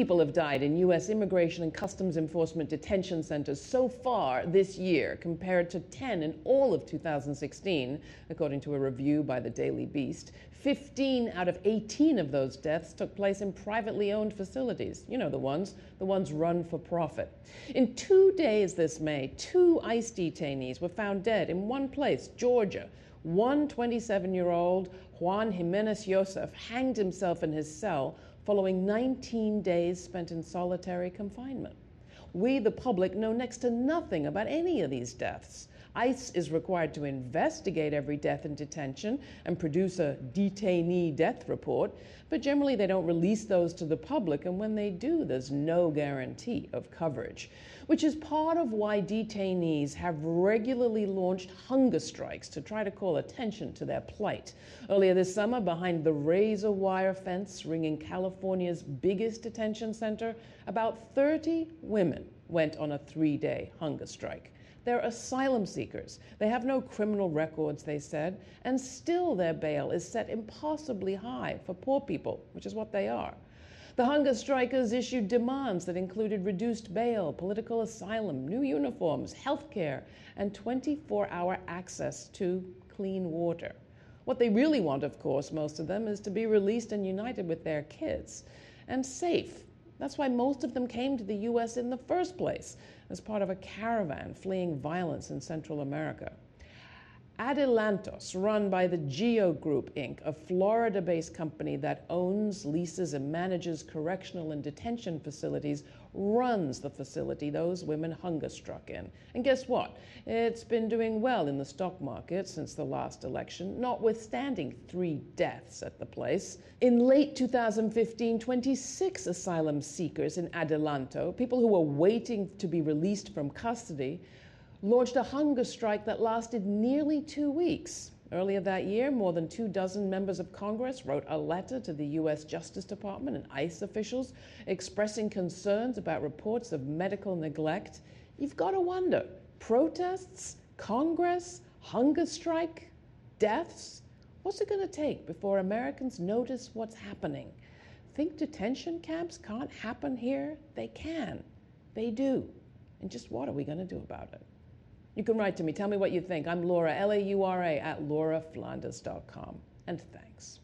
people have died in U.S. Immigration and Customs Enforcement detention centers so far this year, compared to 10 in all of 2016, according to a review by the Daily Beast. 15 out of 18 of those deaths took place in privately owned facilities. You know the ones, the ones run for profit. In two days this May, two ICE detainees were found dead in one place, Georgia. One 27 year old, Juan Jimenez Joseph, hanged himself in his cell following 19 days spent in solitary confinement. We, the public, know next to nothing about any of these deaths. ICE is required to investigate every death in detention and produce a detainee death report, but generally they don't release those to the public, and when they do, there's no guarantee of coverage, which is part of why detainees have regularly launched hunger strikes to try to call attention to their plight. Earlier this summer, behind the razor wire fence ringing California's biggest detention center, about 30 women went on a three day hunger strike. They're asylum seekers. They have no criminal records, they said, and still their bail is set impossibly high for poor people, which is what they are. The hunger strikers issued demands that included reduced bail, political asylum, new uniforms, health care, and 24 hour access to clean water. What they really want, of course, most of them, is to be released and united with their kids and safe that's why most of them came to the U.S. in the first place, as part of a caravan fleeing violence in Central America. Adelantos, run by the Geo Group Inc., a Florida based company that owns, leases, and manages correctional and detention facilities, runs the facility those women hunger struck in. And guess what? It's been doing well in the stock market since the last election, notwithstanding three deaths at the place. In late 2015, 26 asylum seekers in Adelanto, people who were waiting to be released from custody, launched a hunger strike that lasted nearly two weeks. Earlier that year, more than two dozen members of Congress wrote a letter to the U.S. Justice Department and ICE officials expressing concerns about reports of medical neglect. You've got to wonder protests, Congress, hunger strike, deaths? What's it going to take before Americans notice what's happening? Think detention camps can't happen here? They can. They do. And just what are we going to do about it? You can write to me. Tell me what you think. I'm Laura, L A U R A, at lauraflanders.com. And thanks.